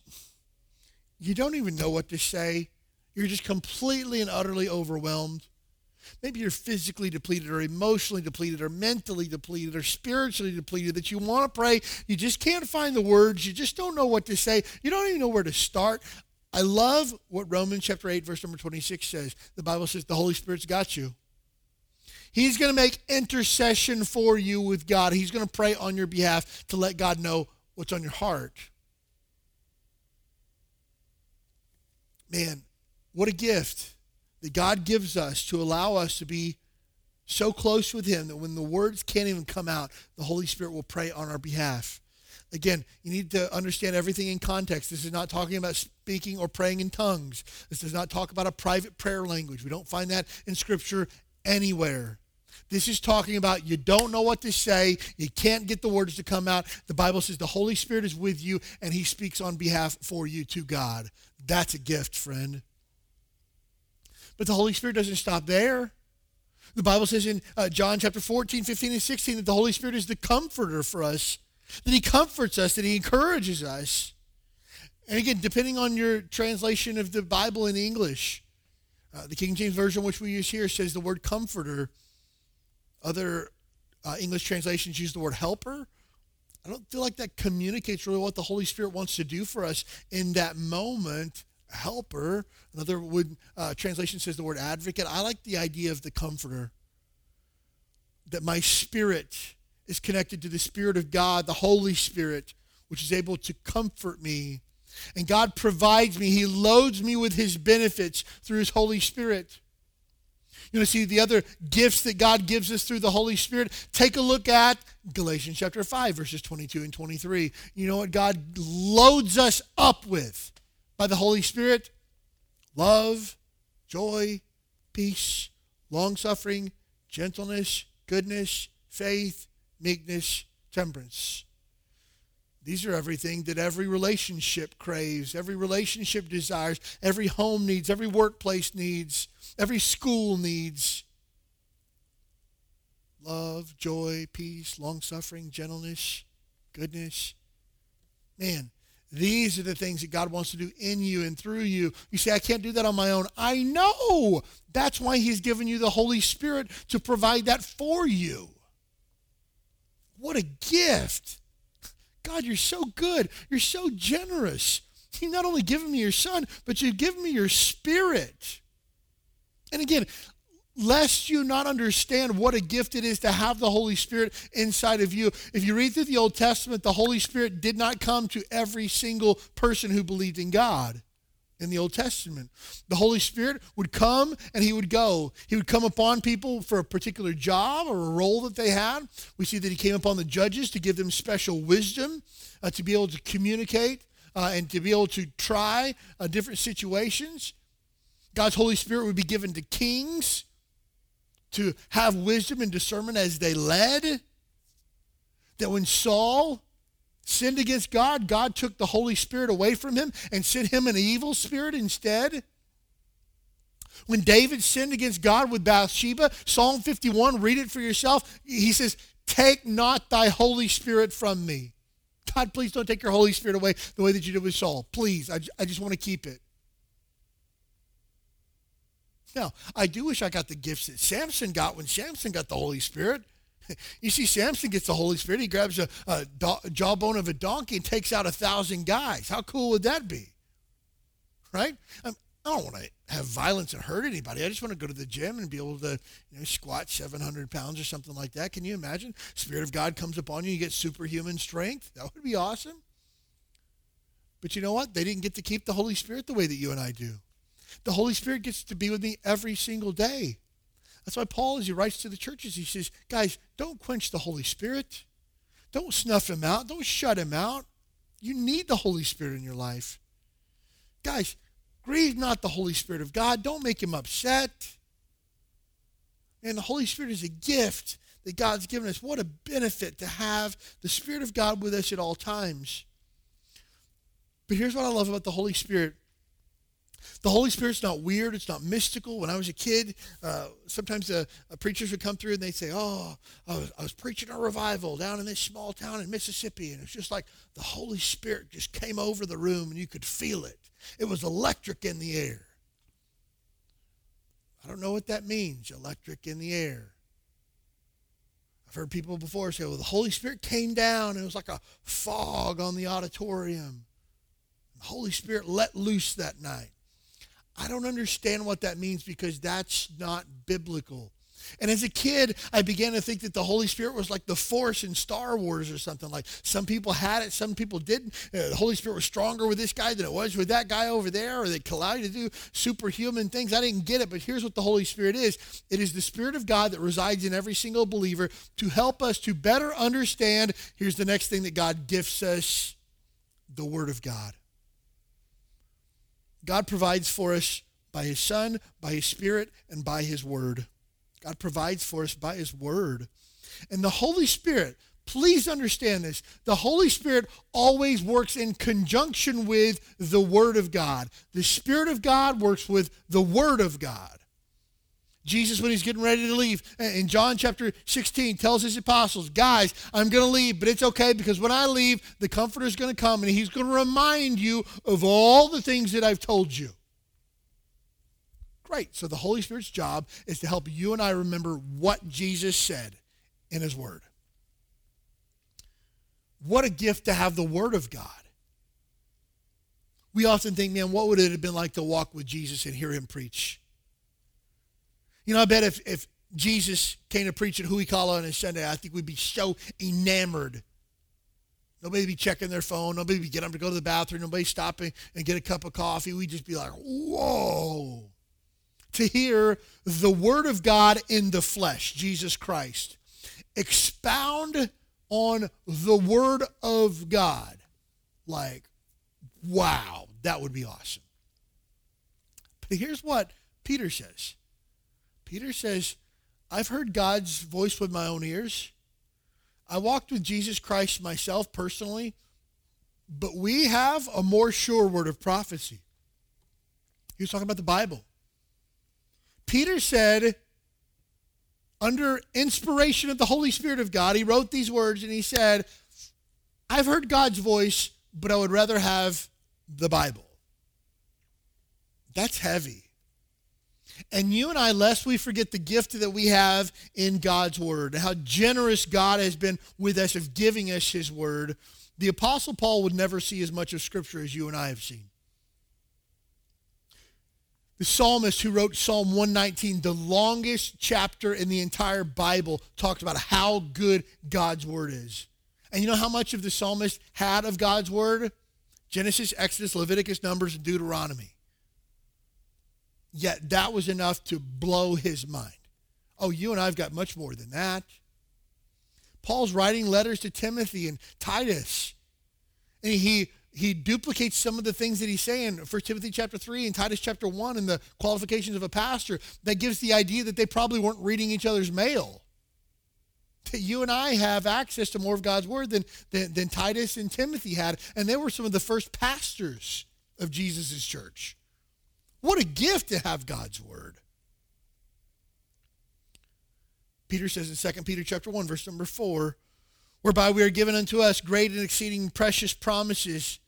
you don't even know what to say? You're just completely and utterly overwhelmed. Maybe you're physically depleted or emotionally depleted or mentally depleted or spiritually depleted that you want to pray. You just can't find the words. You just don't know what to say. You don't even know where to start. I love what Romans chapter 8, verse number 26 says. The Bible says the Holy Spirit's got you. He's going to make intercession for you with God. He's going to pray on your behalf to let God know what's on your heart. Man, what a gift that God gives us to allow us to be so close with Him that when the words can't even come out, the Holy Spirit will pray on our behalf. Again, you need to understand everything in context. This is not talking about speaking or praying in tongues. This does not talk about a private prayer language. We don't find that in Scripture anywhere. This is talking about you don't know what to say, you can't get the words to come out. The Bible says the Holy Spirit is with you and He speaks on behalf for you to God. That's a gift, friend. But the Holy Spirit doesn't stop there. The Bible says in uh, John chapter 14, 15, and 16 that the Holy Spirit is the comforter for us, that He comforts us, that He encourages us. And again, depending on your translation of the Bible in English, uh, the King James Version, which we use here, says the word comforter. Other uh, English translations use the word helper. I don't feel like that communicates really what the Holy Spirit wants to do for us in that moment helper. Another would, uh, translation says the word advocate. I like the idea of the comforter. That my spirit is connected to the Spirit of God, the Holy Spirit, which is able to comfort me. And God provides me, He loads me with His benefits through His Holy Spirit. You want to see the other gifts that God gives us through the Holy Spirit? Take a look at Galatians chapter 5, verses 22 and 23. You know what God loads us up with by the Holy Spirit? Love, joy, peace, long suffering, gentleness, goodness, faith, meekness, temperance. These are everything that every relationship craves, every relationship desires, every home needs, every workplace needs, every school needs. Love, joy, peace, long suffering, gentleness, goodness. Man, these are the things that God wants to do in you and through you. You say, I can't do that on my own. I know. That's why He's given you the Holy Spirit to provide that for you. What a gift. God, you're so good. You're so generous. You've not only given me your son, but you've given me your spirit. And again, lest you not understand what a gift it is to have the Holy Spirit inside of you. If you read through the Old Testament, the Holy Spirit did not come to every single person who believed in God in the Old Testament. The Holy Spirit would come and he would go. He would come upon people for a particular job or a role that they had. We see that he came upon the judges to give them special wisdom uh, to be able to communicate uh, and to be able to try uh, different situations. God's Holy Spirit would be given to kings to have wisdom and discernment as they led. That when Saul sinned against God, God took the Holy Spirit away from him and sent him an evil spirit instead. When David sinned against God with Bathsheba, Psalm 51, read it for yourself. He says, Take not thy Holy Spirit from me. God, please don't take your Holy Spirit away the way that you did with Saul. Please, I, I just want to keep it. Now, I do wish I got the gifts that Samson got when Samson got the Holy Spirit. [LAUGHS] You see, Samson gets the Holy Spirit. He grabs a, a do- jawbone of a donkey and takes out a thousand guys. How cool would that be? Right? Um, I don't want to have violence and hurt anybody. I just want to go to the gym and be able to you know, squat 700 pounds or something like that. Can you imagine? Spirit of God comes upon you, you get superhuman strength. That would be awesome. But you know what? They didn't get to keep the Holy Spirit the way that you and I do. The Holy Spirit gets to be with me every single day. That's why Paul, as he writes to the churches, he says, guys, don't quench the Holy Spirit. Don't snuff him out. Don't shut him out. You need the Holy Spirit in your life. Guys, grieve not the Holy Spirit of God. Don't make him upset. And the Holy Spirit is a gift that God's given us. What a benefit to have the Spirit of God with us at all times. But here's what I love about the Holy Spirit the Holy Spirit's not weird. It's not mystical. When I was a kid, uh, sometimes the uh, preachers would come through and they'd say, oh, I was, I was, preaching a revival down in this small town in Mississippi. And it's just like the Holy Spirit just came over the room and you could feel it. It was electric in the air. I don't know what that means, electric in the air. I've heard people before say, well, the Holy Spirit came down and it was like a fog on the auditorium. The Holy Spirit let loose that night. I don't understand what that means because that's not biblical. And as a kid, I began to think that the Holy Spirit was like the Force in Star Wars or something. Like some people had it, some people didn't. Uh, the Holy Spirit was stronger with this guy than it was with that guy over there, or they allowed you to do superhuman things. I didn't get it, but here's what the Holy Spirit is it is the Spirit of God that resides in every single believer to help us to better understand. Here's the next thing that God gifts us the Word of God. God provides for us by his Son, by his Spirit, and by his Word. God provides for us by his Word. And the Holy Spirit, please understand this, the Holy Spirit always works in conjunction with the Word of God. The Spirit of God works with the Word of God. Jesus, when he's getting ready to leave, in John chapter 16, tells his apostles, Guys, I'm going to leave, but it's okay because when I leave, the Comforter is going to come and he's going to remind you of all the things that I've told you. Great. So the Holy Spirit's job is to help you and I remember what Jesus said in his word. What a gift to have the word of God. We often think, man, what would it have been like to walk with Jesus and hear him preach? You know, I bet if, if Jesus came to preach at Huikala on a Sunday, I think we'd be so enamored. Nobody'd be checking their phone. Nobody would get them to go to the bathroom. Nobody stopping and get a cup of coffee. We'd just be like, whoa. to hear the Word of God in the flesh, Jesus Christ, expound on the Word of God. Like, wow, that would be awesome. But here's what Peter says Peter says, I've heard God's voice with my own ears. I walked with Jesus Christ myself personally, but we have a more sure word of prophecy. He was talking about the Bible. Peter said, under inspiration of the Holy Spirit of God, he wrote these words and he said, I've heard God's voice, but I would rather have the Bible. That's heavy. And you and I, lest we forget the gift that we have in God's word, how generous God has been with us of giving us his word, the Apostle Paul would never see as much of Scripture as you and I have seen. The psalmist who wrote Psalm 119, the longest chapter in the entire Bible, talked about how good God's word is. And you know how much of the psalmist had of God's word? Genesis, Exodus, Leviticus, Numbers, and Deuteronomy. Yet that was enough to blow his mind. Oh, you and I have got much more than that. Paul's writing letters to Timothy and Titus. And he he duplicates some of the things that he's saying. 1 Timothy chapter 3 and Titus chapter 1 and the qualifications of a pastor that gives the idea that they probably weren't reading each other's mail. That you and I have access to more of God's word than, than, than Titus and Timothy had. And they were some of the first pastors of Jesus' church. What a gift to have God's word. Peter says in 2 Peter chapter 1, verse number 4, whereby we are given unto us great and exceeding precious promises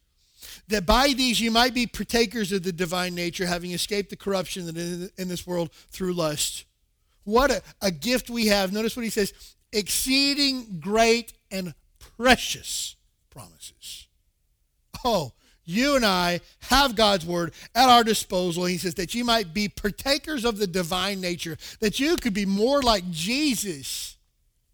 that by these you might be partakers of the divine nature, having escaped the corruption that is in this world through lust. What a, a gift we have. Notice what he says exceeding great and precious promises. Oh, you and I have God's word at our disposal. He says that you might be partakers of the divine nature, that you could be more like Jesus.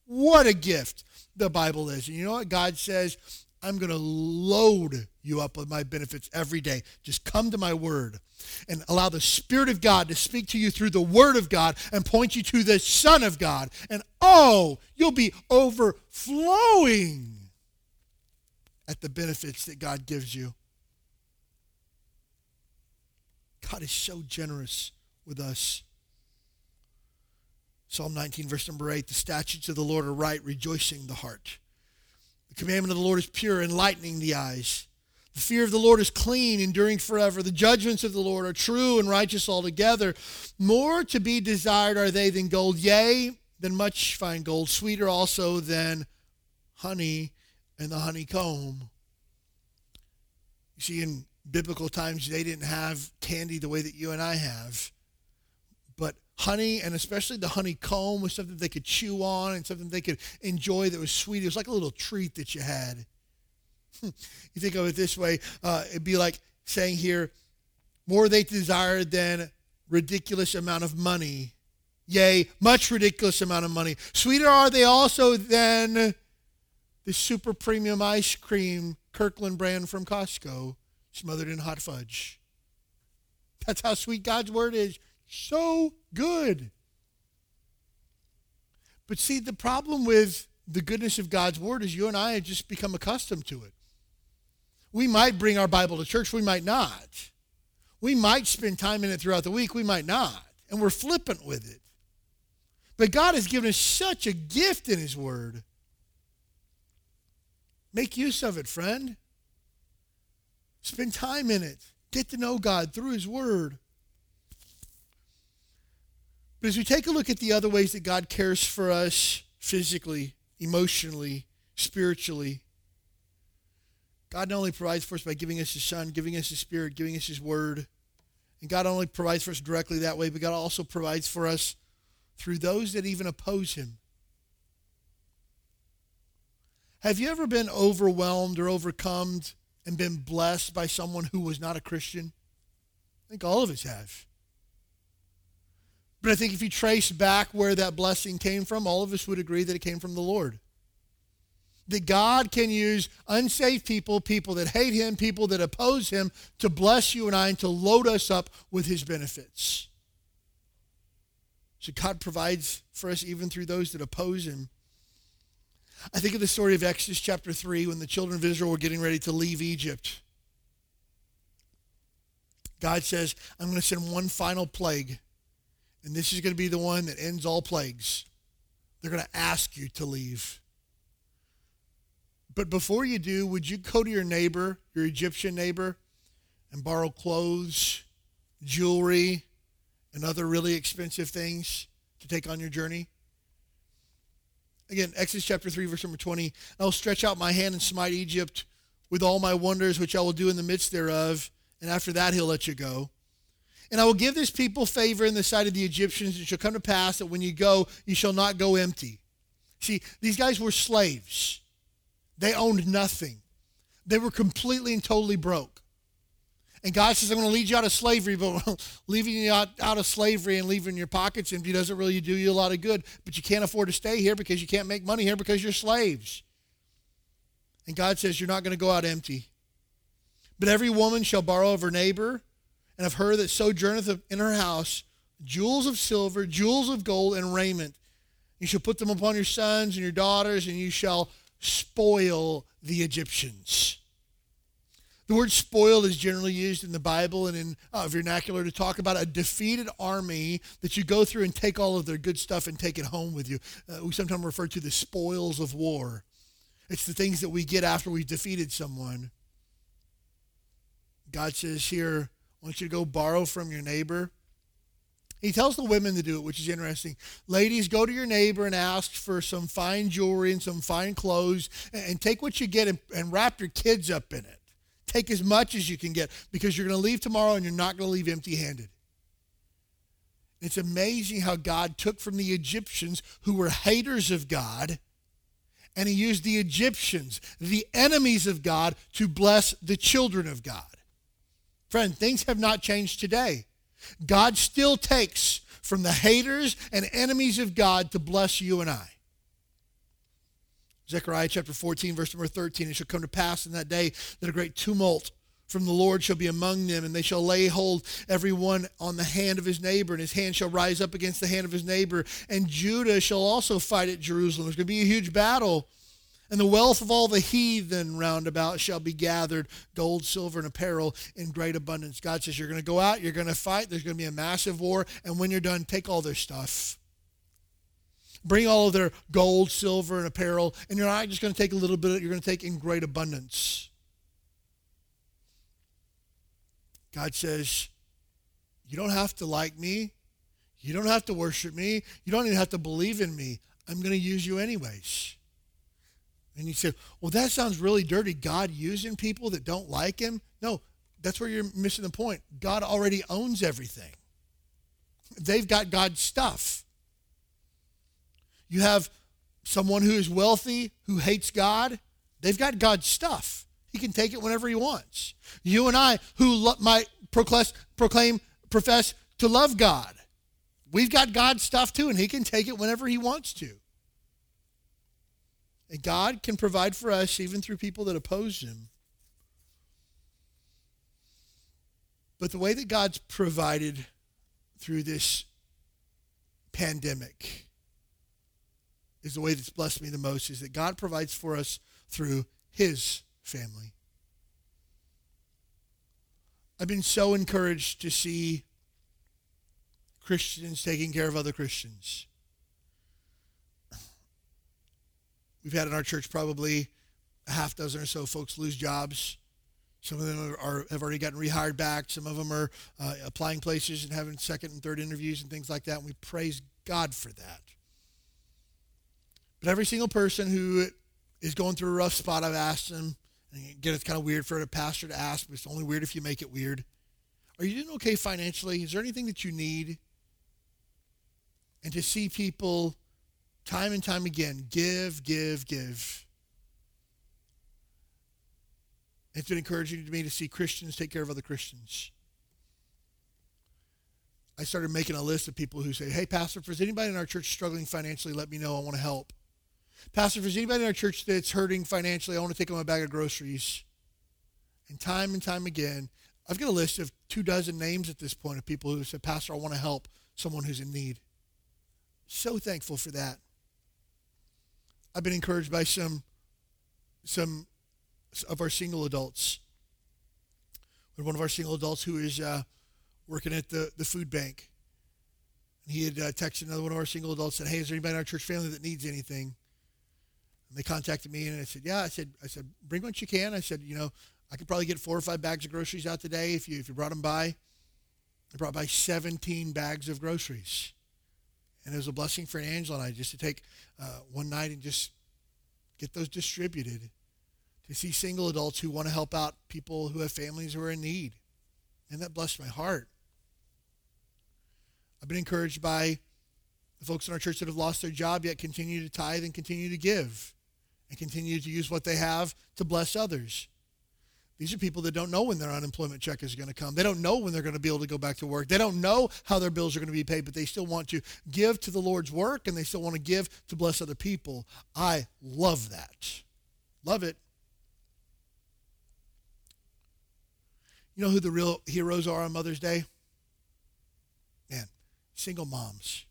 What a gift the Bible is. And you know what God says? I'm going to load you up with my benefits every day. Just come to my word and allow the Spirit of God to speak to you through the Word of God and point you to the Son of God. And oh, you'll be overflowing at the benefits that God gives you. God is so generous with us. Psalm 19, verse number 8 The statutes of the Lord are right, rejoicing the heart. The commandment of the Lord is pure, enlightening the eyes. The fear of the Lord is clean, enduring forever. The judgments of the Lord are true and righteous altogether. More to be desired are they than gold, yea, than much fine gold, sweeter also than honey and the honeycomb. You see, in biblical times, they didn't have candy the way that you and I have. But honey, and especially the honeycomb, was something they could chew on and something they could enjoy that was sweet. It was like a little treat that you had. [LAUGHS] you think of it this way uh, it'd be like saying here, more they desired than ridiculous amount of money. Yea, much ridiculous amount of money. Sweeter are they also than the super premium ice cream Kirkland brand from Costco, smothered in hot fudge. That's how sweet God's word is so good. But see, the problem with the goodness of God's word is you and I have just become accustomed to it. We might bring our Bible to church, we might not. We might spend time in it throughout the week, we might not. And we're flippant with it. But God has given us such a gift in His Word. Make use of it, friend. Spend time in it. Get to know God through His Word. But as we take a look at the other ways that God cares for us physically, emotionally, spiritually, God not only provides for us by giving us His Son, giving us His Spirit, giving us His Word, and God only provides for us directly that way, but God also provides for us through those that even oppose Him. Have you ever been overwhelmed or overcome and been blessed by someone who was not a Christian? I think all of us have. But I think if you trace back where that blessing came from, all of us would agree that it came from the Lord. That God can use unsaved people, people that hate Him, people that oppose Him, to bless you and I and to load us up with His benefits. So God provides for us even through those that oppose him. I think of the story of Exodus chapter 3 when the children of Israel were getting ready to leave Egypt. God says, I'm going to send one final plague, and this is going to be the one that ends all plagues. They're going to ask you to leave. But before you do, would you go to your neighbor, your Egyptian neighbor, and borrow clothes, jewelry, and other really expensive things to take on your journey? Again, Exodus chapter 3, verse number 20. I will stretch out my hand and smite Egypt with all my wonders, which I will do in the midst thereof. And after that, he'll let you go. And I will give this people favor in the sight of the Egyptians. It shall come to pass that when you go, you shall not go empty. See, these guys were slaves. They owned nothing. They were completely and totally broke. And God says, I'm going to lead you out of slavery, but [LAUGHS] leaving you out, out of slavery and leaving your pockets empty doesn't really do you a lot of good. But you can't afford to stay here because you can't make money here because you're slaves. And God says, You're not going to go out empty. But every woman shall borrow of her neighbor and of her that sojourneth in her house jewels of silver, jewels of gold, and raiment. You shall put them upon your sons and your daughters, and you shall spoil the Egyptians. The word spoiled is generally used in the Bible and in uh, vernacular to talk about a defeated army that you go through and take all of their good stuff and take it home with you. Uh, we sometimes refer to the spoils of war. It's the things that we get after we've defeated someone. God says here, I want you to go borrow from your neighbor. He tells the women to do it, which is interesting. Ladies, go to your neighbor and ask for some fine jewelry and some fine clothes and take what you get and, and wrap your kids up in it. Take as much as you can get because you're going to leave tomorrow and you're not going to leave empty handed. It's amazing how God took from the Egyptians who were haters of God and he used the Egyptians, the enemies of God, to bless the children of God. Friend, things have not changed today. God still takes from the haters and enemies of God to bless you and I. Zechariah chapter 14, verse number 13. It shall come to pass in that day that a great tumult from the Lord shall be among them, and they shall lay hold every one on the hand of his neighbor, and his hand shall rise up against the hand of his neighbor. And Judah shall also fight at Jerusalem. There's going to be a huge battle. And the wealth of all the heathen round about shall be gathered gold, silver, and apparel in great abundance. God says, You're going to go out, you're going to fight, there's going to be a massive war, and when you're done, take all their stuff bring all of their gold, silver, and apparel, and you're not just going to take a little bit, you're going to take in great abundance. God says, You don't have to like me. You don't have to worship me. You don't even have to believe in me. I'm going to use you anyways. And you say, Well, that sounds really dirty. God using people that don't like him? No, that's where you're missing the point. God already owns everything, they've got God's stuff. You have someone who is wealthy, who hates God. They've got God's stuff. He can take it whenever he wants. You and I, who lo- might proclaim, proclaim, profess to love God, we've got God's stuff too, and he can take it whenever he wants to. And God can provide for us even through people that oppose him. But the way that God's provided through this pandemic is the way that's blessed me the most is that God provides for us through his family. I've been so encouraged to see Christians taking care of other Christians. We've had in our church probably a half dozen or so folks lose jobs. Some of them are, have already gotten rehired back. Some of them are uh, applying places and having second and third interviews and things like that. And we praise God for that. But every single person who is going through a rough spot, I've asked them, and again, it's kind of weird for a pastor to ask, but it's only weird if you make it weird. Are you doing okay financially? Is there anything that you need? And to see people time and time again give, give, give. It's been encouraging to me to see Christians take care of other Christians. I started making a list of people who say, Hey, Pastor, if there's anybody in our church struggling financially, let me know. I want to help. Pastor, if there's anybody in our church that's hurting financially, I want to take them a bag of groceries. And time and time again, I've got a list of two dozen names at this point of people who said, Pastor, I want to help someone who's in need. So thankful for that. I've been encouraged by some some of our single adults. One of our single adults who is uh, working at the, the food bank. And he had uh, texted another one of our single adults said, "Hey, is there anybody in our church family that needs anything?" And they contacted me, and I said, "Yeah." I said, "I said bring what you can." I said, "You know, I could probably get four or five bags of groceries out today if you if you brought them by." I brought by 17 bags of groceries. And it was a blessing for Angela and I just to take uh, one night and just get those distributed to see single adults who want to help out people who have families who are in need. And that blessed my heart. I've been encouraged by the folks in our church that have lost their job yet continue to tithe and continue to give and continue to use what they have to bless others. These are people that don't know when their unemployment check is going to come. They don't know when they're going to be able to go back to work. They don't know how their bills are going to be paid, but they still want to give to the Lord's work and they still want to give to bless other people. I love that. Love it. You know who the real heroes are on Mother's Day? Man, single moms.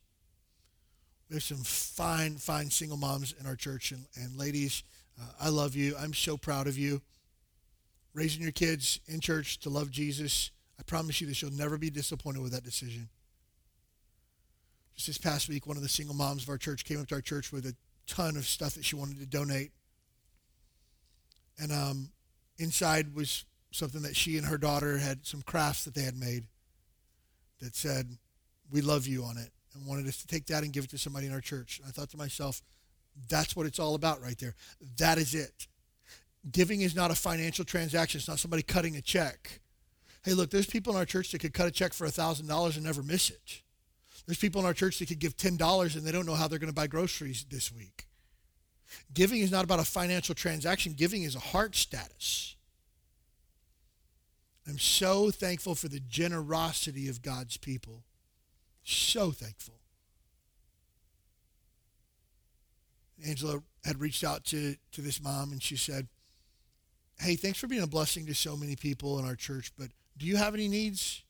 There's some fine, fine single moms in our church. And, and ladies, uh, I love you. I'm so proud of you raising your kids in church to love Jesus, I promise you that you'll never be disappointed with that decision. Just this past week, one of the single moms of our church came up to our church with a ton of stuff that she wanted to donate. And um, inside was something that she and her daughter had some crafts that they had made that said, We love you on it, and wanted us to take that and give it to somebody in our church. I thought to myself, that's what it's all about right there. That is it giving is not a financial transaction. It's not somebody cutting a check. Hey, look, there's people in our church that could cut a check for $1,000 and never miss it. There's people in our church that could give $10 and they don't know how they're going to buy groceries this week. Giving is not about a financial transaction, giving is a heart status. I'm so thankful for the generosity of God's people. So thankful. Angela had reached out to, to this mom and she said, hey, thanks for being a blessing to so many people in our church, but do you have any needs?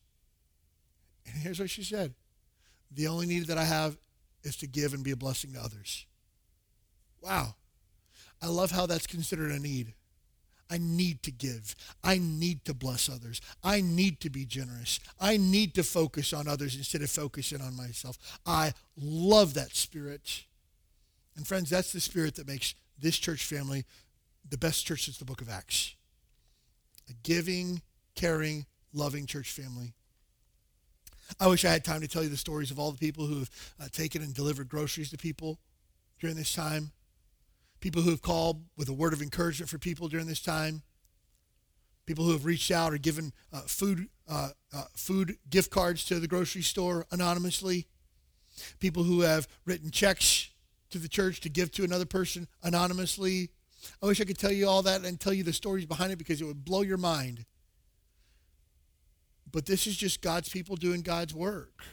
And here's what she said The only need that I have is to give and be a blessing to others. Wow. I love how that's considered a need. I need to give. I need to bless others. I need to be generous. I need to focus on others instead of focusing on myself. I love that spirit. And friends, that's the spirit that makes this church family the best church since the book of Acts. A giving, caring, loving church family. I wish I had time to tell you the stories of all the people who have uh, taken and delivered groceries to people during this time. People who have called with a word of encouragement for people during this time. People who have reached out or given uh, food, uh, uh food gift cards to the grocery store anonymously. People who have written checks to the church to give to another person anonymously I wish I could tell you all that and tell you the stories behind it because it would blow your mind. But this is just God's people doing God's work.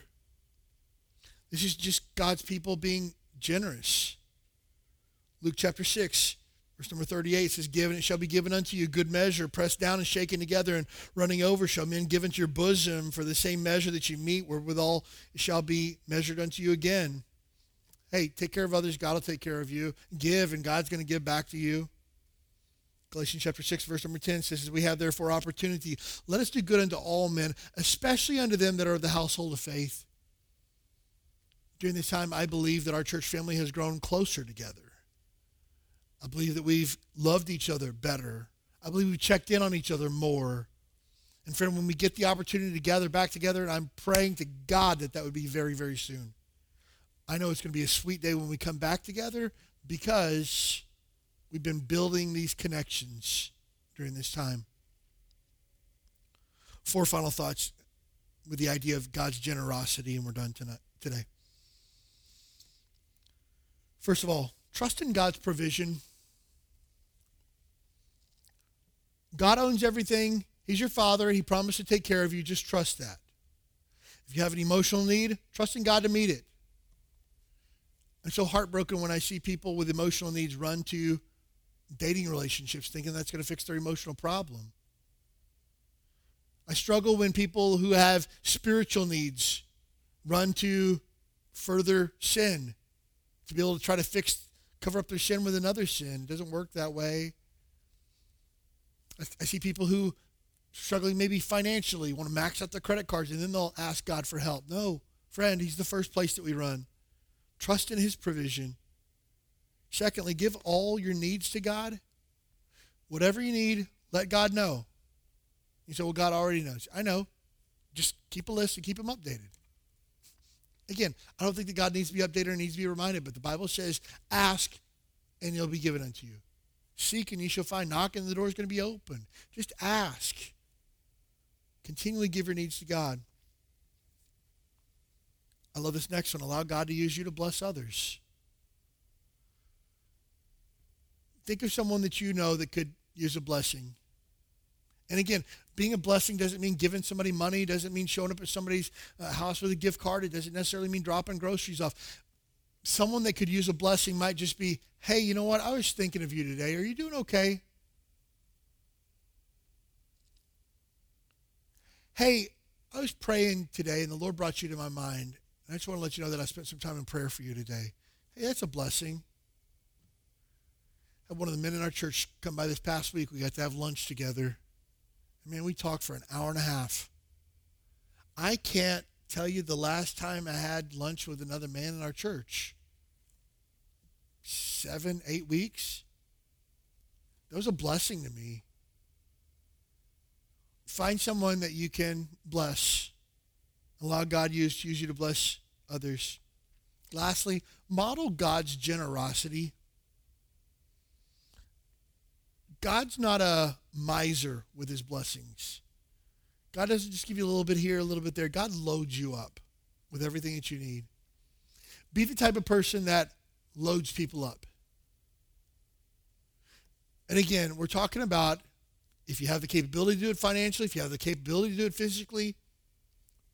This is just God's people being generous. Luke chapter 6, verse number 38 says, Given it shall be given unto you good measure, pressed down and shaken together and running over shall men give into your bosom for the same measure that you meet, wherewithal it shall be measured unto you again. Hey, take care of others. God will take care of you. Give, and God's going to give back to you. Galatians chapter 6, verse number 10 says, As we have therefore opportunity, let us do good unto all men, especially unto them that are of the household of faith. During this time, I believe that our church family has grown closer together. I believe that we've loved each other better. I believe we've checked in on each other more. And friend, when we get the opportunity to gather back together, and I'm praying to God that that would be very, very soon. I know it's going to be a sweet day when we come back together because we've been building these connections during this time. Four final thoughts with the idea of God's generosity, and we're done tonight, today. First of all, trust in God's provision. God owns everything. He's your father. He promised to take care of you. Just trust that. If you have an emotional need, trust in God to meet it. I'm so heartbroken when I see people with emotional needs run to dating relationships thinking that's going to fix their emotional problem. I struggle when people who have spiritual needs run to further sin, to be able to try to fix, cover up their sin with another sin. It doesn't work that way. I, see people who struggling maybe financially want to max out their credit cards and then they'll ask God for help. No, friend, He's the first place that we run. Trust in His provision. Secondly, give all your needs to God. Whatever you need, let God know. You say, well, God already knows. I know. Just keep a list and keep them updated. Again, I don't think that God needs to be updated or needs to be reminded, but the Bible says, ask and it'll be given unto you. Seek and you shall find. Knock and the door is going to be open. Just ask. Continually give your needs to God. I love this next one. Allow God to use you to bless others. Think of someone that you know that could use a blessing. And again, being a blessing doesn't mean giving somebody money, doesn't mean showing up at somebody's uh, house with a gift card, it doesn't necessarily mean dropping groceries off. Someone that could use a blessing might just be, hey, you know what? I was thinking of you today. Are you doing okay? Hey, I was praying today and the Lord brought you to my mind. I just want to let you know that I spent some time in prayer for you today. Hey, that's a blessing. I had one of the men in our church come by this past week. We got to have lunch together. I mean, we talked for an hour and a half. I can't tell you the last time I had lunch with another man in our church. Seven, eight weeks. That was a blessing to me. Find someone that you can bless. Allow God use, use you to bless others. Lastly, model God's generosity. God's not a miser with his blessings. God doesn't just give you a little bit here, a little bit there. God loads you up with everything that you need. Be the type of person that loads people up. And again, we're talking about if you have the capability to do it financially, if you have the capability to do it physically,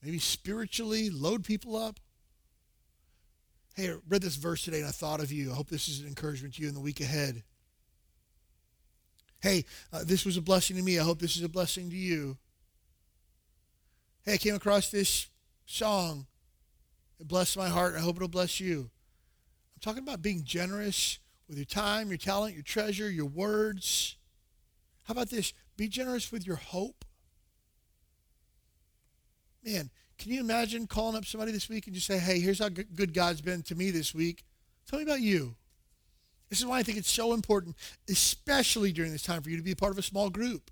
maybe spiritually, load people up. Hey, I read this verse today and I thought of you. I hope this is an encouragement to you in the week ahead hey, uh, this was a blessing to me. I hope this is a blessing to you. Hey, I came across this song. It blessed my heart. I hope it'll bless you. Talking about being generous with your time, your talent, your treasure, your words. How about this? Be generous with your hope. Man, can you imagine calling up somebody this week and just say, hey, here's how good God's been to me this week? Tell me about you. This is why I think it's so important, especially during this time, for you to be a part of a small group.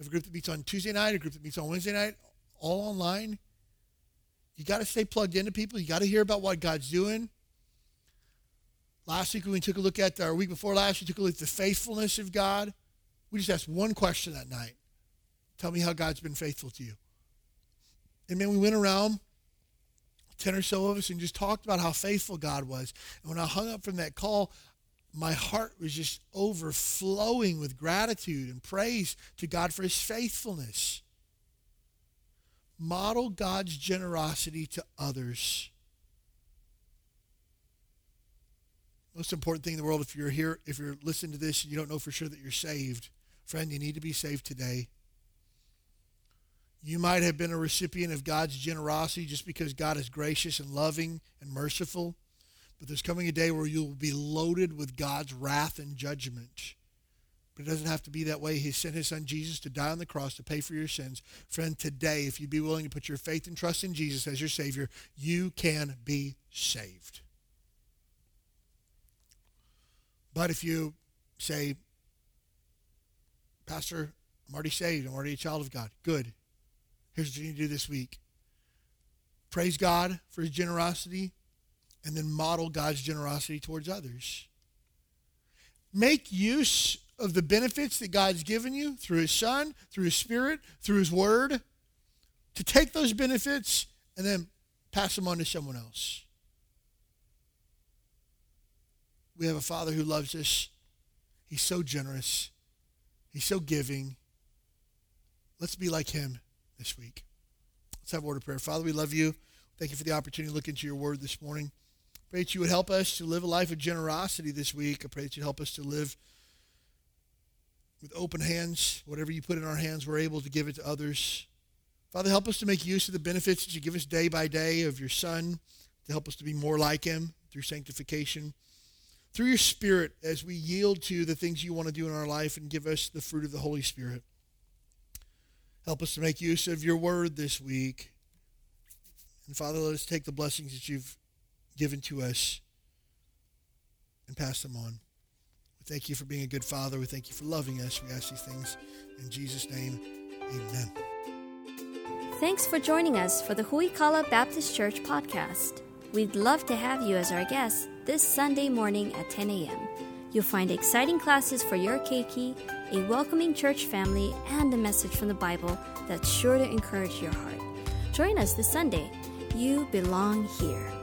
A group that meets on Tuesday night, a group that meets on Wednesday night, all online. You got to stay plugged into people. You got to hear about what God's doing. Last week, we took a look at, our week before last, we took a look at the faithfulness of God. We just asked one question that night. Tell me how God's been faithful to you. And man, we went around, 10 or so of us, and just talked about how faithful God was. And when I hung up from that call, my heart was just overflowing with gratitude and praise to God for his faithfulness. Model God's generosity to others. Most important thing in the world, if you're here, if you're listening to this and you don't know for sure that you're saved, friend, you need to be saved today. You might have been a recipient of God's generosity just because God is gracious and loving and merciful. But there's coming a day where you'll be loaded with God's wrath and judgment. But it doesn't have to be that way. He sent his son Jesus to die on the cross to pay for your sins. Friend, today, if you'd be willing to put your faith and trust in Jesus as your Savior, you can be saved. But if you say, Pastor, I'm already saved, I'm already a child of God, good. Here's what you need to do this week. Praise God for his generosity and then model God's generosity towards others. Make use of the benefits that God's given you through His Son, through His Spirit, through His Word, to take those benefits and then pass them on to someone else. We have a Father who loves us. He's so generous. He's so giving. Let's be like Him this week. Let's have a word of prayer. Father, we love you. Thank you for the opportunity to look into your word this morning. Pray that you would help us to live a life of generosity this week. I pray that you'd help us to live with open hands. Whatever you put in our hands, we're able to give it to others. Father, help us to make use of the benefits that you give us day by day of your Son, to help us to be more like Him through sanctification. Through your Spirit, as we yield to the things you want to do in our life and give us the fruit of the Holy Spirit. Help us to make use of your word this week. And Father, let us take the blessings that you've given to us and pass them on. We thank you for being a good father. We thank you for loving us. We ask these things in Jesus' name. Amen. Thanks for joining us for the Huikala Baptist Church podcast. We'd love to have you as our guest this Sunday morning at 10 a.m. You'll find exciting classes for your keiki, a welcoming church family, and a message from the Bible that's sure to encourage your heart. Join us this Sunday. You belong here.